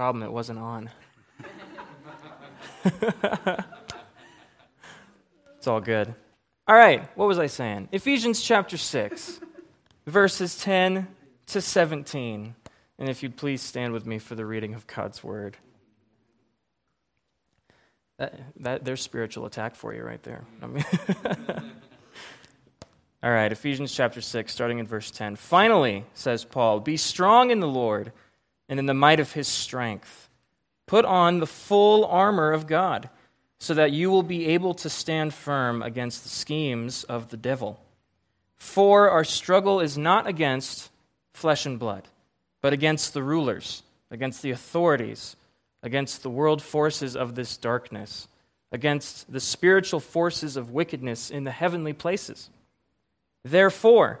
Problem, it wasn't on. it's all good. All right, what was I saying? Ephesians chapter 6, verses 10 to 17. And if you'd please stand with me for the reading of God's word. That, that, there's spiritual attack for you right there. I mean All right, Ephesians chapter 6, starting in verse 10. Finally, says Paul, be strong in the Lord and in the might of his strength. Put on the full armor of God, so that you will be able to stand firm against the schemes of the devil. For our struggle is not against flesh and blood, but against the rulers, against the authorities against the world forces of this darkness, against the spiritual forces of wickedness in the heavenly places. Therefore,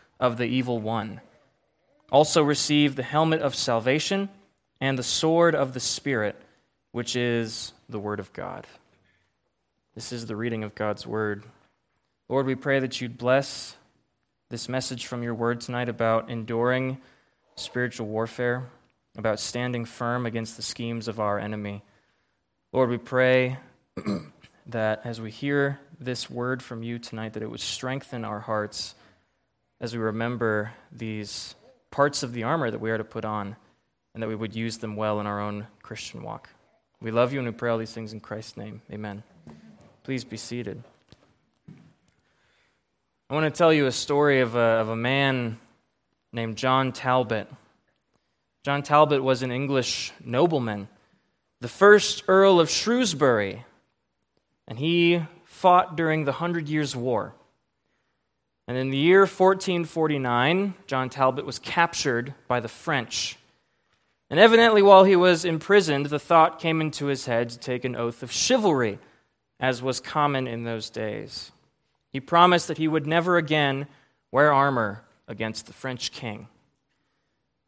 of the evil one. Also, receive the helmet of salvation and the sword of the Spirit, which is the Word of God. This is the reading of God's Word. Lord, we pray that you'd bless this message from your Word tonight about enduring spiritual warfare about standing firm against the schemes of our enemy. Lord, we pray that as we hear this word from you tonight, that it would strengthen our hearts as we remember these parts of the armor that we are to put on, and that we would use them well in our own Christian walk. We love you and we pray all these things in Christ's name. Amen. Please be seated. I want to tell you a story of a, of a man named John Talbot. John Talbot was an English nobleman, the first Earl of Shrewsbury, and he fought during the Hundred Years' War. And in the year 1449, John Talbot was captured by the French. And evidently, while he was imprisoned, the thought came into his head to take an oath of chivalry, as was common in those days. He promised that he would never again wear armor against the French king.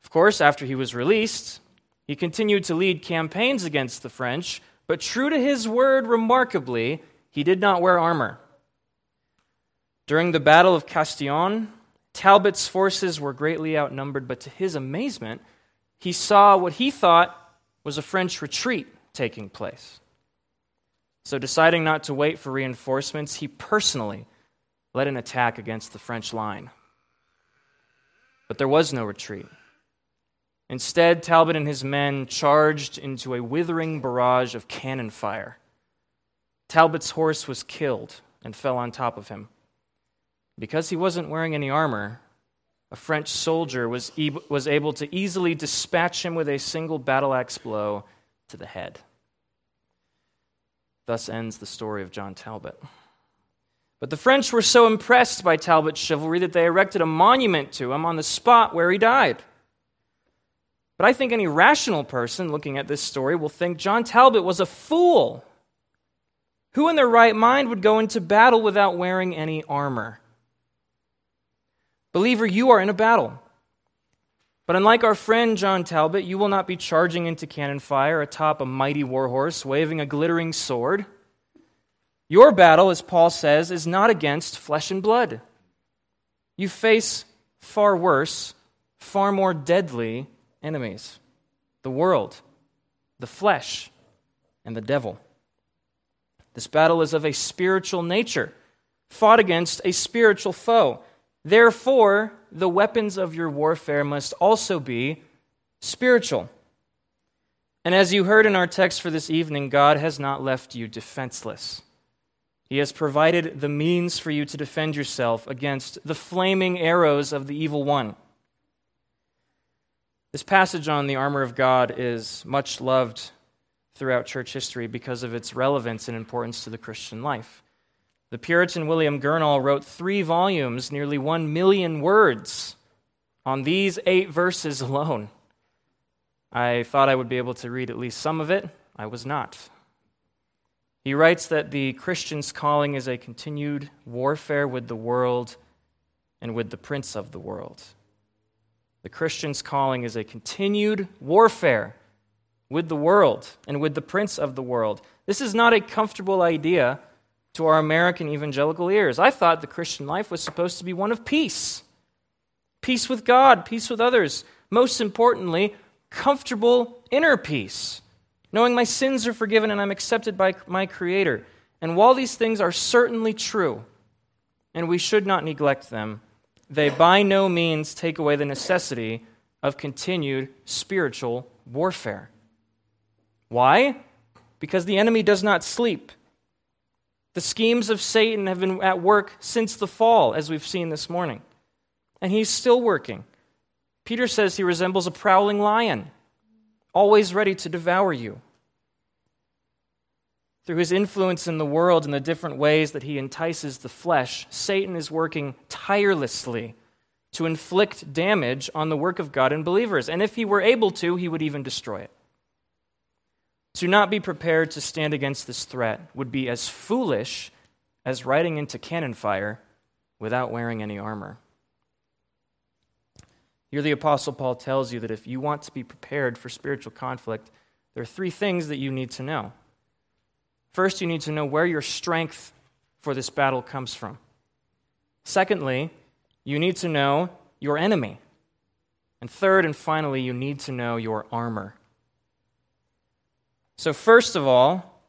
Of course, after he was released, he continued to lead campaigns against the French, but true to his word, remarkably, he did not wear armor. During the Battle of Castillon, Talbot's forces were greatly outnumbered, but to his amazement, he saw what he thought was a French retreat taking place. So, deciding not to wait for reinforcements, he personally led an attack against the French line. But there was no retreat. Instead, Talbot and his men charged into a withering barrage of cannon fire. Talbot's horse was killed and fell on top of him. Because he wasn't wearing any armor, a French soldier was, e- was able to easily dispatch him with a single battle axe blow to the head. Thus ends the story of John Talbot. But the French were so impressed by Talbot's chivalry that they erected a monument to him on the spot where he died. But I think any rational person looking at this story will think John Talbot was a fool. Who in their right mind would go into battle without wearing any armor? Believer, you are in a battle. But unlike our friend John Talbot, you will not be charging into cannon fire atop a mighty warhorse waving a glittering sword. Your battle, as Paul says, is not against flesh and blood. You face far worse, far more deadly enemies the world, the flesh, and the devil. This battle is of a spiritual nature, fought against a spiritual foe. Therefore, the weapons of your warfare must also be spiritual. And as you heard in our text for this evening, God has not left you defenseless. He has provided the means for you to defend yourself against the flaming arrows of the evil one. This passage on the armor of God is much loved throughout church history because of its relevance and importance to the Christian life. The Puritan William Gurnall wrote three volumes, nearly one million words, on these eight verses alone. I thought I would be able to read at least some of it. I was not. He writes that the Christian's calling is a continued warfare with the world and with the prince of the world. The Christian's calling is a continued warfare with the world and with the prince of the world. This is not a comfortable idea to our American evangelical ears. I thought the Christian life was supposed to be one of peace peace with God, peace with others. Most importantly, comfortable inner peace, knowing my sins are forgiven and I'm accepted by my Creator. And while these things are certainly true, and we should not neglect them, they by no means take away the necessity of continued spiritual warfare. Why? Because the enemy does not sleep. The schemes of Satan have been at work since the fall, as we've seen this morning. And he's still working. Peter says he resembles a prowling lion, always ready to devour you. Through his influence in the world and the different ways that he entices the flesh, Satan is working tirelessly to inflict damage on the work of God and believers. And if he were able to, he would even destroy it. To not be prepared to stand against this threat would be as foolish as riding into cannon fire without wearing any armor. Here, the Apostle Paul tells you that if you want to be prepared for spiritual conflict, there are three things that you need to know. First, you need to know where your strength for this battle comes from. Secondly, you need to know your enemy. And third and finally, you need to know your armor. So, first of all,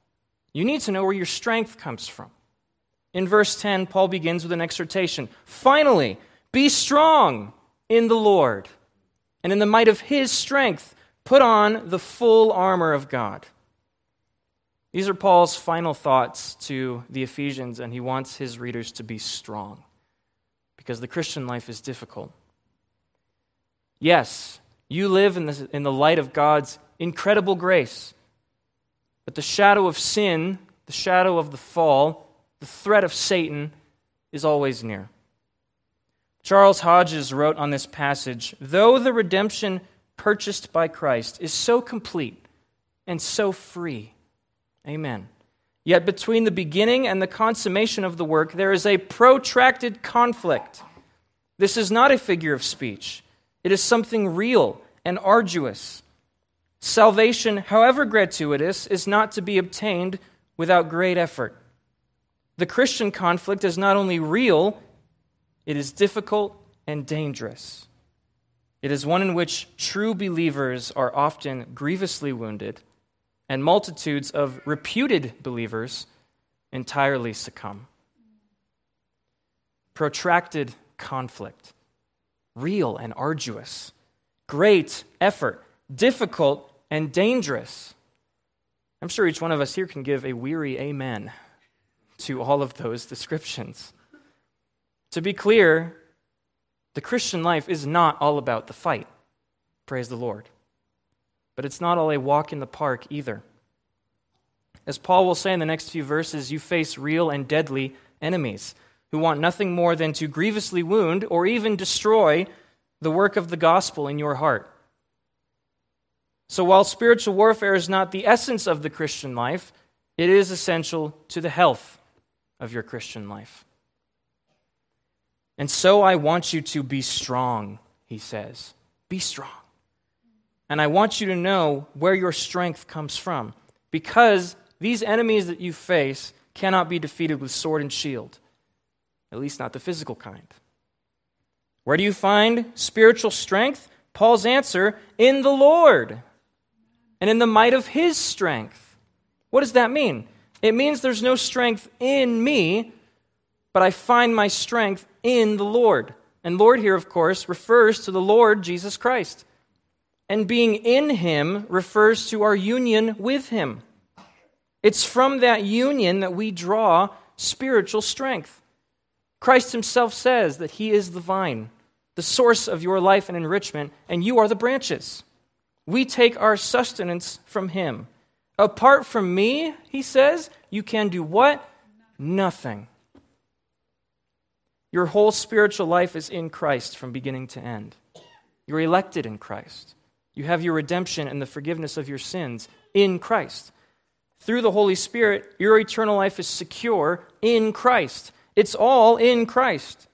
you need to know where your strength comes from. In verse 10, Paul begins with an exhortation Finally, be strong in the Lord, and in the might of his strength, put on the full armor of God. These are Paul's final thoughts to the Ephesians, and he wants his readers to be strong because the Christian life is difficult. Yes, you live in the, in the light of God's incredible grace, but the shadow of sin, the shadow of the fall, the threat of Satan is always near. Charles Hodges wrote on this passage Though the redemption purchased by Christ is so complete and so free, amen. Yet between the beginning and the consummation of the work, there is a protracted conflict. This is not a figure of speech, it is something real and arduous. Salvation, however gratuitous, is not to be obtained without great effort. The Christian conflict is not only real, it is difficult and dangerous. It is one in which true believers are often grievously wounded, and multitudes of reputed believers entirely succumb. Protracted conflict, real and arduous, great effort, difficult and dangerous. I'm sure each one of us here can give a weary amen to all of those descriptions. To be clear, the Christian life is not all about the fight. Praise the Lord. But it's not all a walk in the park either. As Paul will say in the next few verses, you face real and deadly enemies who want nothing more than to grievously wound or even destroy the work of the gospel in your heart. So while spiritual warfare is not the essence of the Christian life, it is essential to the health of your Christian life. And so I want you to be strong, he says. Be strong. And I want you to know where your strength comes from because these enemies that you face cannot be defeated with sword and shield, at least not the physical kind. Where do you find spiritual strength? Paul's answer in the Lord and in the might of his strength. What does that mean? It means there's no strength in me, but I find my strength in the Lord. And Lord here, of course, refers to the Lord Jesus Christ. And being in him refers to our union with him. It's from that union that we draw spiritual strength. Christ himself says that he is the vine, the source of your life and enrichment, and you are the branches. We take our sustenance from him. Apart from me, he says, you can do what? Nothing. Your whole spiritual life is in Christ from beginning to end. You're elected in Christ. You have your redemption and the forgiveness of your sins in Christ. Through the Holy Spirit, your eternal life is secure in Christ. It's all in Christ.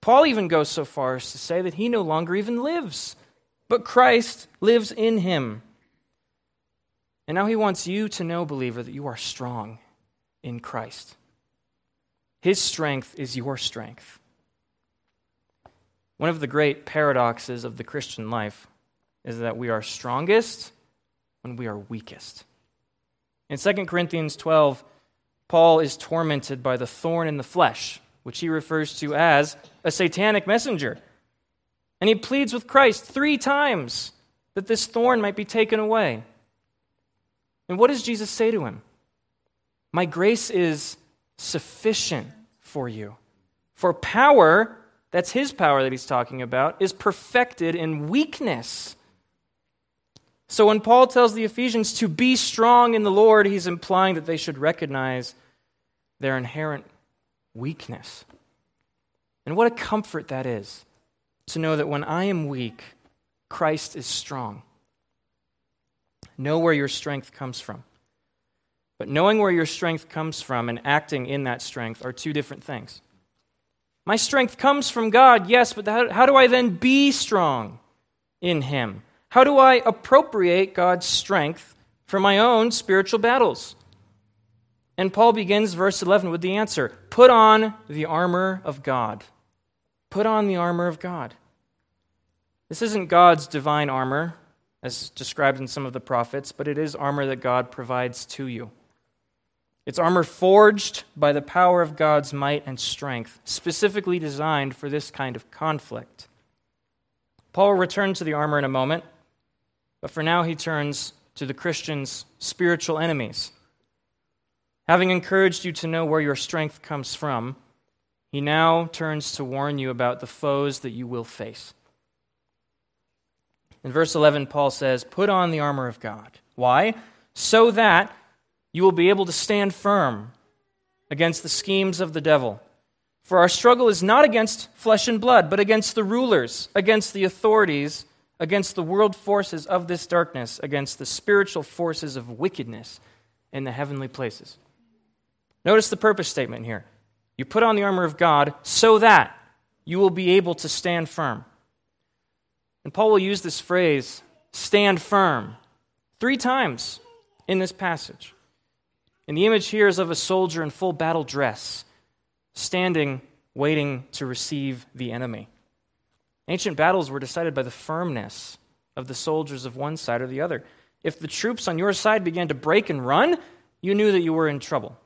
Paul even goes so far as to say that he no longer even lives, but Christ lives in him. And now he wants you to know, believer, that you are strong in Christ. His strength is your strength. One of the great paradoxes of the Christian life is that we are strongest when we are weakest. In 2 Corinthians 12, Paul is tormented by the thorn in the flesh, which he refers to as a satanic messenger. And he pleads with Christ three times that this thorn might be taken away. And what does Jesus say to him? My grace is sufficient for you. For power, that's his power that he's talking about, is perfected in weakness. So when Paul tells the Ephesians to be strong in the Lord, he's implying that they should recognize their inherent weakness. And what a comfort that is to know that when I am weak, Christ is strong. Know where your strength comes from. But knowing where your strength comes from and acting in that strength are two different things. My strength comes from God, yes, but how, do I then be strong in Him? How do I appropriate God's strength for my own spiritual battles? And Paul begins verse 11 with the answer Put on the armor of God. Put on the armor of God. This isn't God's divine armor, as described in some of the prophets, but it is armor that God provides to you. It's armor forged by the power of God's might and strength, specifically designed for this kind of conflict. Paul will return to the armor in a moment, but for now he turns to the Christian's spiritual enemies. Having encouraged you to know where your strength comes from, he now turns to warn you about the foes that you will face. In verse 11, Paul says, Put on the armor of God. Why? So that you will be able to stand firm against the schemes of the devil. For our struggle is not against flesh and blood, but against the rulers, against the authorities, against the world forces of this darkness, against the spiritual forces of wickedness in the heavenly places. Notice the purpose statement here. You put on the armor of God so that you will be able to stand firm. And Paul will use this phrase, stand firm, three times in this passage. And the image here is of a soldier in full battle dress, standing, waiting to receive the enemy. Ancient battles were decided by the firmness of the soldiers of one side or the other. If the troops on your side began to break and run, you knew that you were in trouble.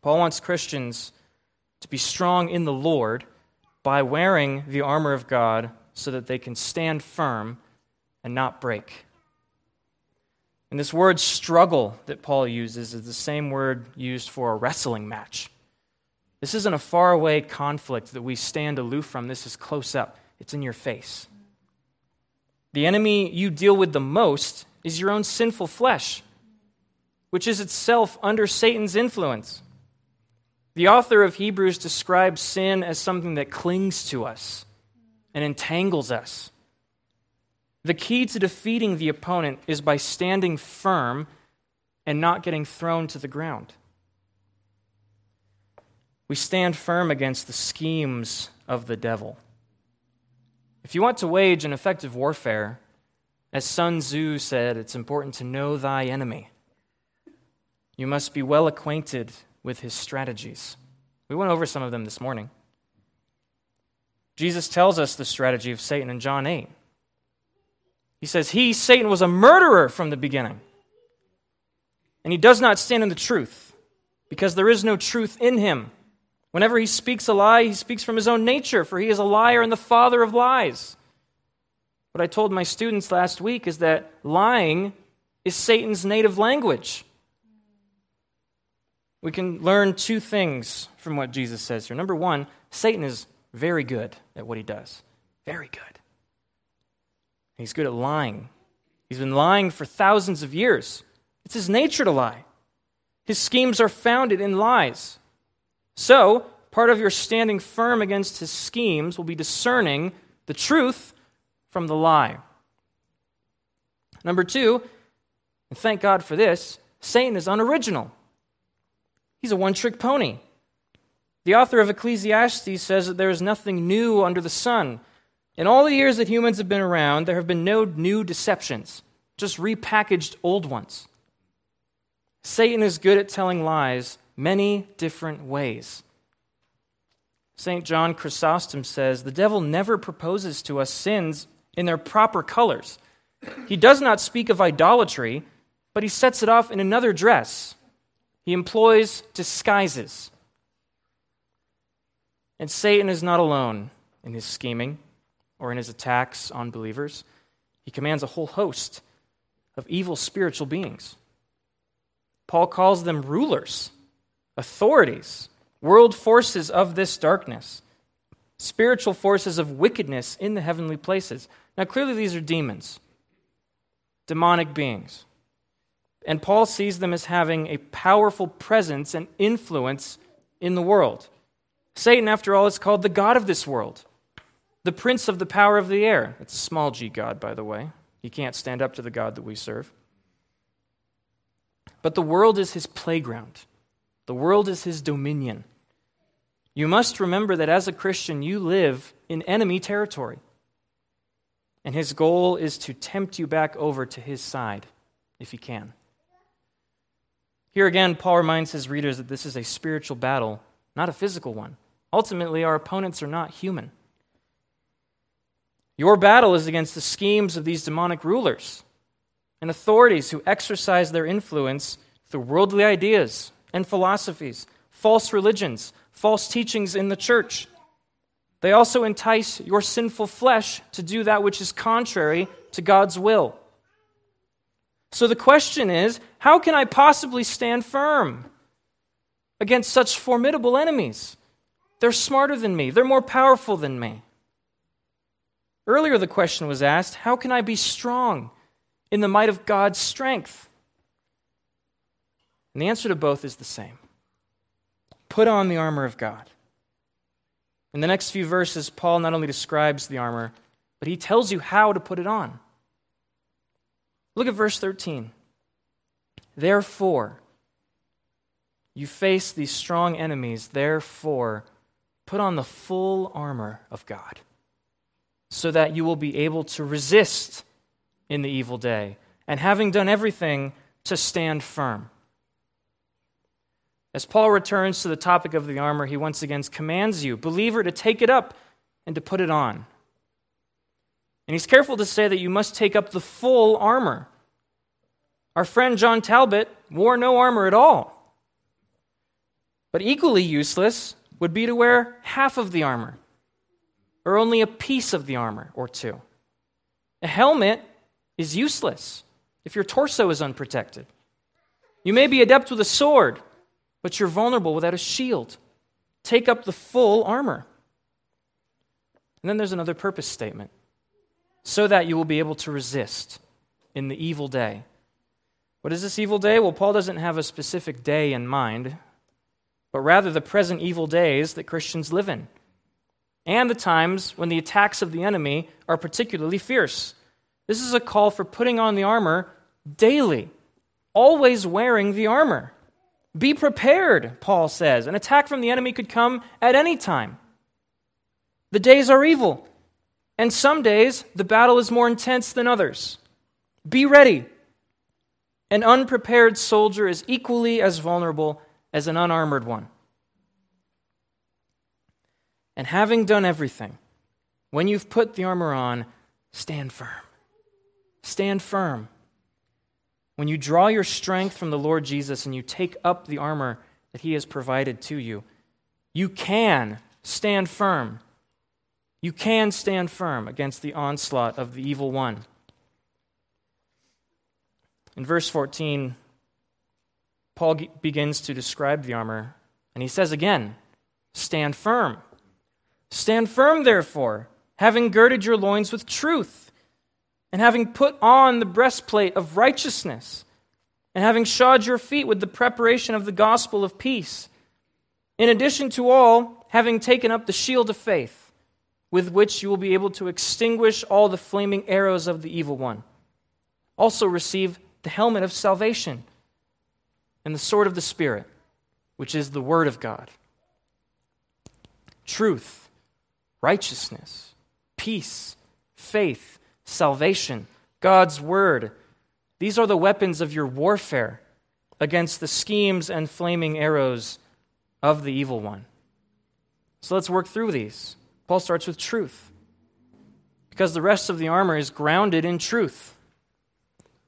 Paul wants Christians to be strong in the Lord by wearing the armor of God so that they can stand firm and not break. And this word struggle that Paul uses is the same word used for a wrestling match. This isn't a faraway conflict that we stand aloof from. This is close up, it's in your face. The enemy you deal with the most is your own sinful flesh, which is itself under Satan's influence. The author of Hebrews describes sin as something that clings to us and entangles us. The key to defeating the opponent is by standing firm and not getting thrown to the ground. We stand firm against the schemes of the devil. If you want to wage an effective warfare, as Sun Tzu said, it's important to know thy enemy. You must be well acquainted with his strategies. We went over some of them this morning. Jesus tells us the strategy of Satan in John 8. He says, He, Satan, was a murderer from the beginning. And he does not stand in the truth because there is no truth in him. Whenever he speaks a lie, he speaks from his own nature, for he is a liar and the father of lies. What I told my students last week is that lying is Satan's native language. We can learn two things from what Jesus says here. Number one, Satan is very good at what he does. Very good. He's good at lying. He's been lying for thousands of years. It's his nature to lie. His schemes are founded in lies. So, part of your standing firm against his schemes will be discerning the truth from the lie. Number two, and thank God for this, Satan is unoriginal. He's a one trick pony. The author of Ecclesiastes says that there is nothing new under the sun. In all the years that humans have been around, there have been no new deceptions, just repackaged old ones. Satan is good at telling lies many different ways. St. John Chrysostom says the devil never proposes to us sins in their proper colors. He does not speak of idolatry, but he sets it off in another dress. He employs disguises. And Satan is not alone in his scheming or in his attacks on believers. He commands a whole host of evil spiritual beings. Paul calls them rulers, authorities, world forces of this darkness, spiritual forces of wickedness in the heavenly places. Now, clearly, these are demons, demonic beings. And Paul sees them as having a powerful presence and influence in the world. Satan, after all, is called the God of this world, the prince of the power of the air. It's a small g God, by the way. He can't stand up to the God that we serve. But the world is his playground, the world is his dominion. You must remember that as a Christian, you live in enemy territory. And his goal is to tempt you back over to his side, if he can. Here again, Paul reminds his readers that this is a spiritual battle, not a physical one. Ultimately, our opponents are not human. Your battle is against the schemes of these demonic rulers and authorities who exercise their influence through worldly ideas and philosophies, false religions, false teachings in the church. They also entice your sinful flesh to do that which is contrary to God's will. So the question is how can I possibly stand firm against such formidable enemies? They're smarter than me, they're more powerful than me. Earlier, the question was asked how can I be strong in the might of God's strength? And the answer to both is the same put on the armor of God. In the next few verses, Paul not only describes the armor, but he tells you how to put it on. Look at verse 13. Therefore, you face these strong enemies, therefore, Put on the full armor of God so that you will be able to resist in the evil day, and having done everything, to stand firm. As Paul returns to the topic of the armor, he once again commands you, believer, to take it up and to put it on. And he's careful to say that you must take up the full armor. Our friend John Talbot wore no armor at all. But equally useless would be to wear half of the armor, or only a piece of the armor or two. A helmet is useless if your torso is unprotected. You may be adept with a sword, but you're vulnerable without a shield. Take up the full armor. And then there's another purpose statement so that you will be able to resist in the evil day. What is this evil day? Well, Paul doesn't have a specific day in mind but rather the present evil days that Christians live in, and the times when the attacks of the enemy are particularly fierce. This is a call for putting on the armor daily, always wearing the armor. Be prepared, Paul says. An attack from the enemy could come at any time. The days are evil, and some days the battle is more intense than others. Be ready. An unprepared soldier is equally as vulnerable as an unarmored one. And having done everything, when you've put the armor on, stand firm. Stand firm. When you draw your strength from the Lord Jesus and you take up the armor that He has provided to you, you can stand firm. You can stand firm against the onslaught of the evil one. In verse 14, Paul begins to describe the armor, and he says again, Stand firm. Stand firm, therefore, having girded your loins with truth, and having put on the breastplate of righteousness, and having shod your feet with the preparation of the gospel of peace. In addition to all, having taken up the shield of faith, with which you will be able to extinguish all the flaming arrows of the evil one. Also, receive the helmet of salvation and the sword of the Spirit, which is the Word of God. Truth, righteousness, peace, faith, salvation, God's Word. These are the weapons of your warfare against the schemes and flaming arrows of the evil one. So let's work through these. Paul starts with truth because the rest of the armor is grounded in truth.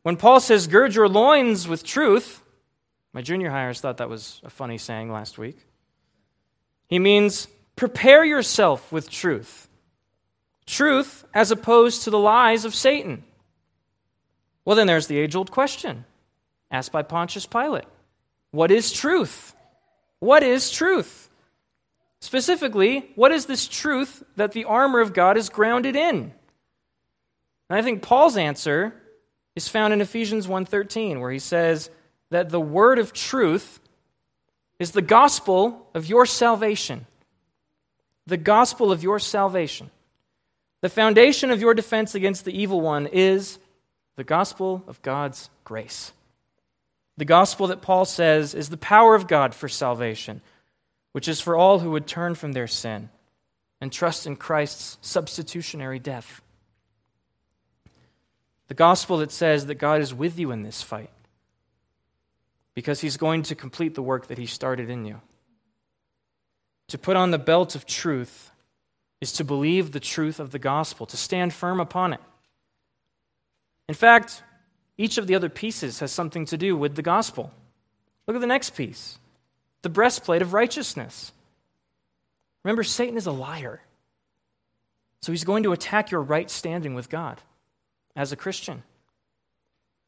When Paul says, gird your loins with truth, my junior hires thought that was a funny saying last week. He means prepare yourself with truth. Truth as opposed to the lies of Satan. Well, then there's the age old question asked by Pontius Pilate What is truth? What is truth? Specifically, what is this truth that the armor of God is grounded in? And I think Paul's answer is found in Ephesians 1:13 where he says that the word of truth is the gospel of your salvation. The gospel of your salvation. The foundation of your defense against the evil one is the gospel of God's grace. The gospel that Paul says is the power of God for salvation, which is for all who would turn from their sin and trust in Christ's substitutionary death. The gospel that says that God is with you in this fight because he's going to complete the work that he started in you. To put on the belt of truth is to believe the truth of the gospel, to stand firm upon it. In fact, each of the other pieces has something to do with the gospel. Look at the next piece the breastplate of righteousness. Remember, Satan is a liar. So he's going to attack your right standing with God as a Christian.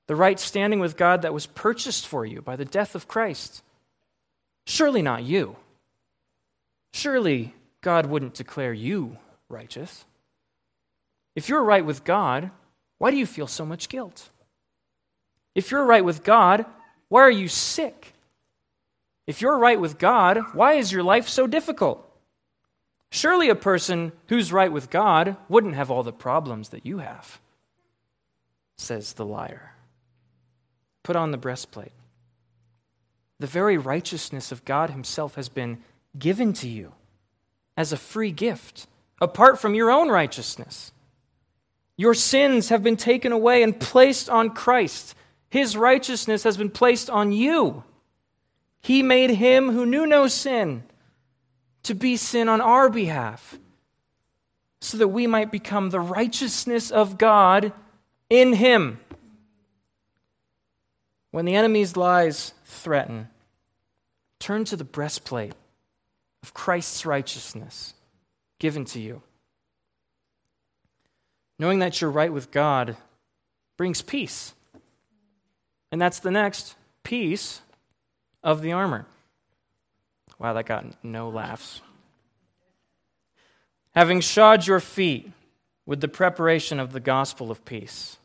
The right standing with God that was purchased for you by the death of Christ. Surely not you. Surely God wouldn't declare you righteous. If you're right with God, why do you feel so much guilt? If you're right with God, why are you sick? If you're right with God, why is your life so difficult? Surely a person who's right with God wouldn't have all the problems that you have, says the liar. Put on the breastplate. The very righteousness of God Himself has been given to you as a free gift, apart from your own righteousness. Your sins have been taken away and placed on Christ. His righteousness has been placed on you. He made him who knew no sin to be sin on our behalf, so that we might become the righteousness of God in him. When the enemy's lies threaten, turn to the breastplate of Christ's righteousness given to you. Knowing that you're right with God brings peace. And that's the next piece of the armor. Wow, that got no laughs. Having shod your feet with the preparation of the gospel of peace.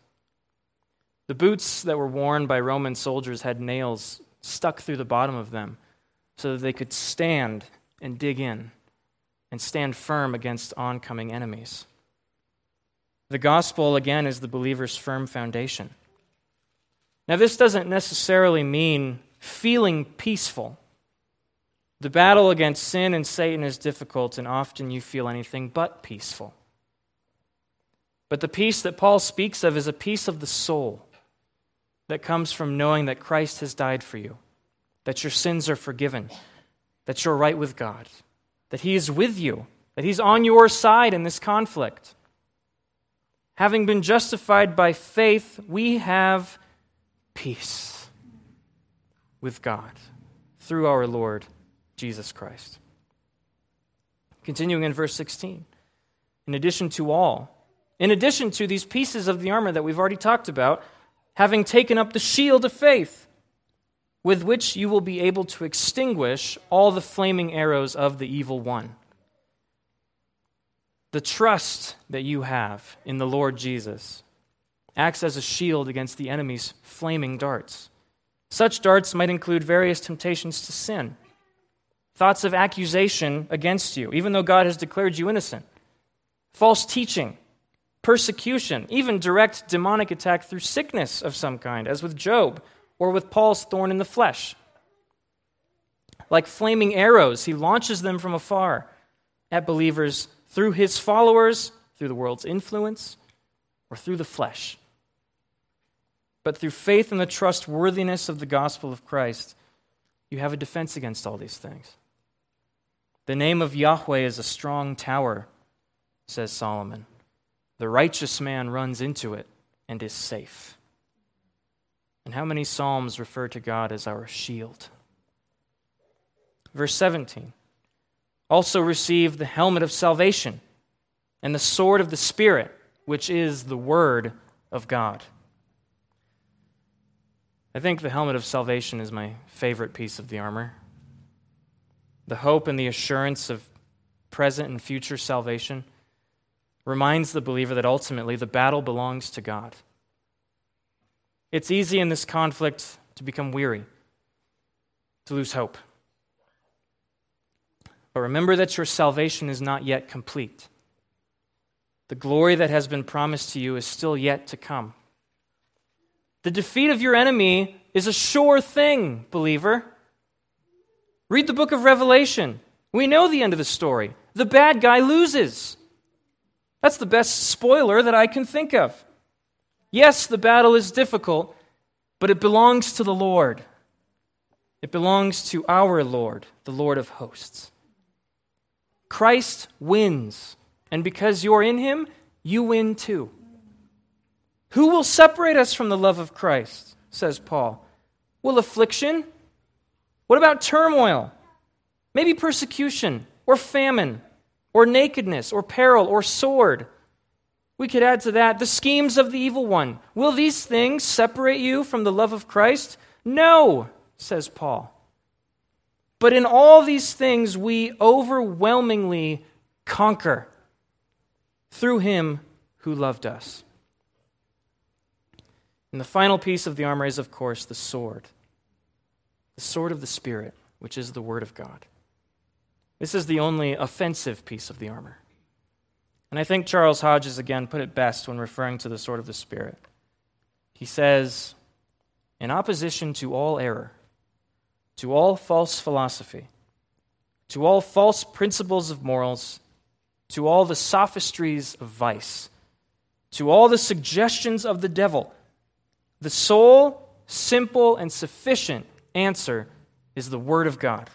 The boots that were worn by Roman soldiers had nails stuck through the bottom of them so that they could stand and dig in and stand firm against oncoming enemies. The gospel, again, is the believer's firm foundation. Now, this doesn't necessarily mean feeling peaceful. The battle against sin and Satan is difficult, and often you feel anything but peaceful. But the peace that Paul speaks of is a peace of the soul that comes from knowing that Christ has died for you, that your sins are forgiven, that you're right with God, that He is with you, that He's on your side in this conflict. Having been justified by faith, we have peace with God through our Lord Jesus Christ. Continuing in verse 16. In addition to all, in addition to these pieces of the armor that we've already talked about, having taken up the shield of faith, with which you will be able to extinguish all the flaming arrows of the evil one. The trust that you have in the Lord Jesus acts as a shield against the enemy's flaming darts. Such darts might include various temptations to sin, thoughts of accusation against you, even though God has declared you innocent, false teaching, persecution, even direct demonic attack through sickness of some kind, as with Job or with Paul's thorn in the flesh. Like flaming arrows, he launches them from afar at believers through his followers, through the world's influence, or through the flesh. But through faith in the trustworthiness of the gospel of Christ, you have a defense against all these things. The name of Yahweh is a strong tower, says Solomon. The righteous man runs into it and is safe. And how many Psalms refer to God as our shield? Verse 17 Also receive the helmet of salvation and the sword of the Spirit, which is the Word of God. I think the helmet of salvation is my favorite piece of the armor. The hope and the assurance of present and future salvation reminds the believer that ultimately the battle belongs to God. It's easy in this conflict to become weary, to lose hope. But remember that your salvation is not yet complete. The glory that has been promised to you is still yet to come. The defeat of your enemy is a sure thing, believer. Read the book of Revelation. We know the end of the story. The bad guy loses. That's the best spoiler that I can think of. Yes, the battle is difficult, but it belongs to the Lord. It belongs to our Lord, the Lord of hosts. Christ wins, and because you're in him, you win too. Who will separate us from the love of Christ? says Paul. Will affliction? What about turmoil? Maybe persecution or famine or nakedness or peril or sword. We could add to that the schemes of the evil one. Will these things separate you from the love of Christ? No, says Paul. But in all these things, we overwhelmingly conquer through him who loved us. And the final piece of the armor is, of course, the sword the sword of the Spirit, which is the Word of God. This is the only offensive piece of the armor. And I think Charles Hodges again put it best when referring to the sword of the Spirit. He says, In opposition to all error, to all false philosophy, to all false principles of morals, to all the sophistries of vice, to all the suggestions of the devil, the sole, simple, and sufficient answer is the Word of God.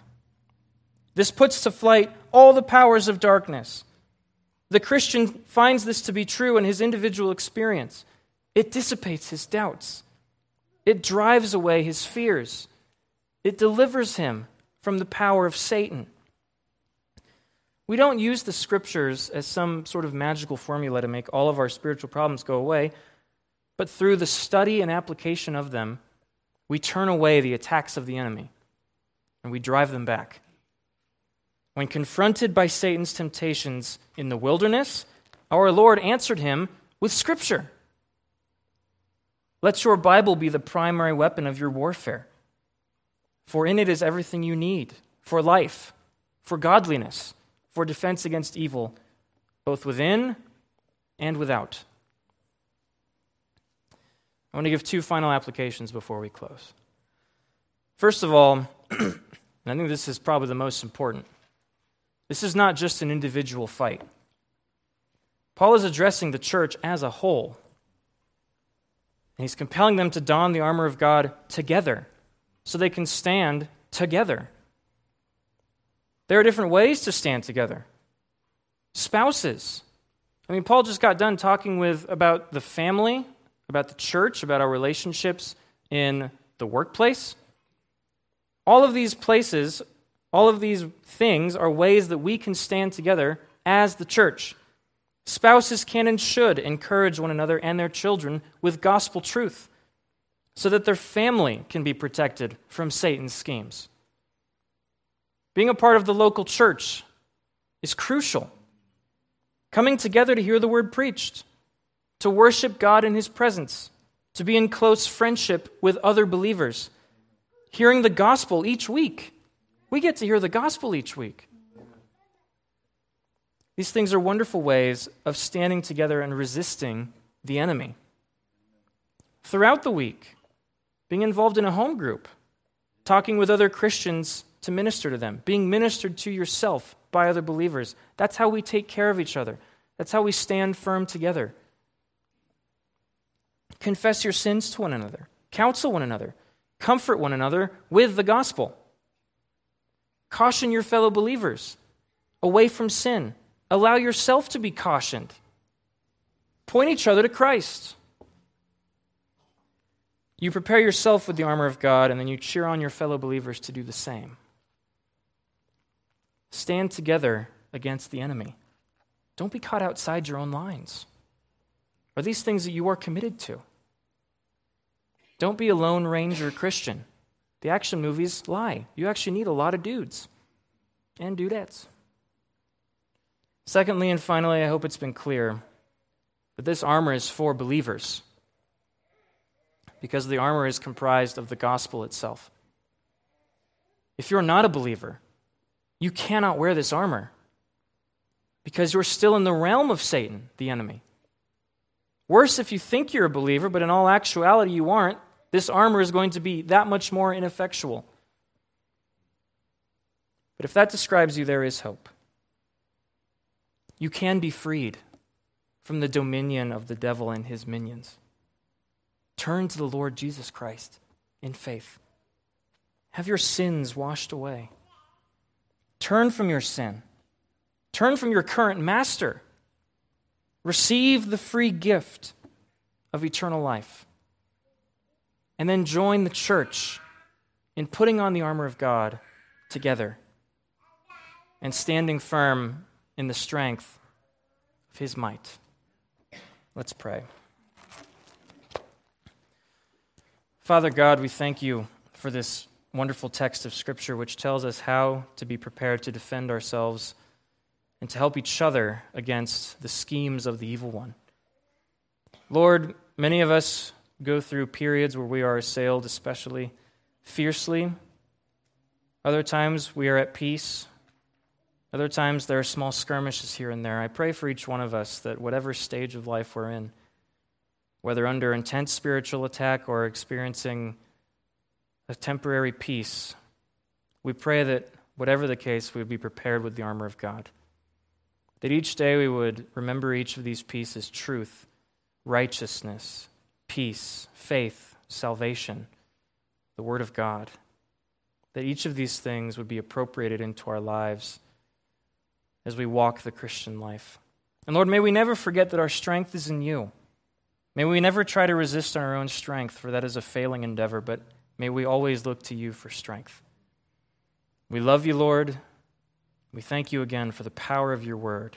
This puts to flight all the powers of darkness. The Christian finds this to be true in his individual experience. It dissipates his doubts, it drives away his fears, it delivers him from the power of Satan. We don't use the scriptures as some sort of magical formula to make all of our spiritual problems go away, but through the study and application of them, we turn away the attacks of the enemy and we drive them back. When confronted by Satan's temptations in the wilderness, our Lord answered him with Scripture. Let your Bible be the primary weapon of your warfare, for in it is everything you need for life, for godliness, for defense against evil, both within and without. I want to give two final applications before we close. First of all, and I think this is probably the most important this is not just an individual fight. Paul is addressing the church as a whole. And he's compelling them to don the armor of God together so they can stand together. There are different ways to stand together. Spouses. I mean, Paul just got done talking with about the family, about the church, about our relationships in the workplace. All of these places all of these things are ways that we can stand together as the church. Spouses can and should encourage one another and their children with gospel truth so that their family can be protected from Satan's schemes. Being a part of the local church is crucial. Coming together to hear the word preached, to worship God in his presence, to be in close friendship with other believers, hearing the gospel each week we get to hear the gospel each week. These things are wonderful ways of standing together and resisting the enemy. Throughout the week, being involved in a home group, talking with other Christians to minister to them, being ministered to yourself by other believers. That's how we take care of each other. That's how we stand firm together. Confess your sins to one another, counsel one another, comfort one another with the gospel. Caution your fellow believers away from sin. Allow yourself to be cautioned. Point each other to Christ. You prepare yourself with the armor of God, and then you cheer on your fellow believers to do the same. Stand together against the enemy. Don't be caught outside your own lines. Are these things that you are committed to? Don't be a lone ranger Christian. The action movies lie. You actually need a lot of dudes and dudettes. Secondly, and finally, I hope it's been clear that this armor is for believers because the armor is comprised of the gospel itself. If you're not a believer, you cannot wear this armor because you're still in the realm of Satan, the enemy. Worse if you think you're a believer, but in all actuality you aren't, this armor is going to be that much more ineffectual. But if that describes you, there is hope. You can be freed from the dominion of the devil and his minions. Turn to the Lord Jesus Christ in faith. Have your sins washed away. Turn from your sin. Turn from your current master. Receive the free gift of eternal life. And then join the church in putting on the armor of God together and standing firm in the strength of his might. Let's pray. Father God, we thank you for this wonderful text of Scripture which tells us how to be prepared to defend ourselves and to help each other against the schemes of the evil one. Lord, many of us go through periods where we are assailed especially fiercely. Other times we are at peace. Other times there are small skirmishes here and there. I pray for each one of us that whatever stage of life we're in, whether under intense spiritual attack or experiencing a temporary peace, we pray that whatever the case, we would be prepared with the armor of God. That each day we would remember each of these pieces truth, righteousness, peace, faith, salvation, the Word of God. That each of these things would be appropriated into our lives as we walk the Christian life. And Lord, may we never forget that our strength is in you. May we never try to resist our own strength, for that is a failing endeavor, but may we always look to you for strength. We love you, Lord. We thank you again for the power of your word.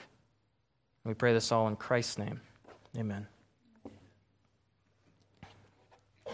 We pray this all in Christ's name. Amen.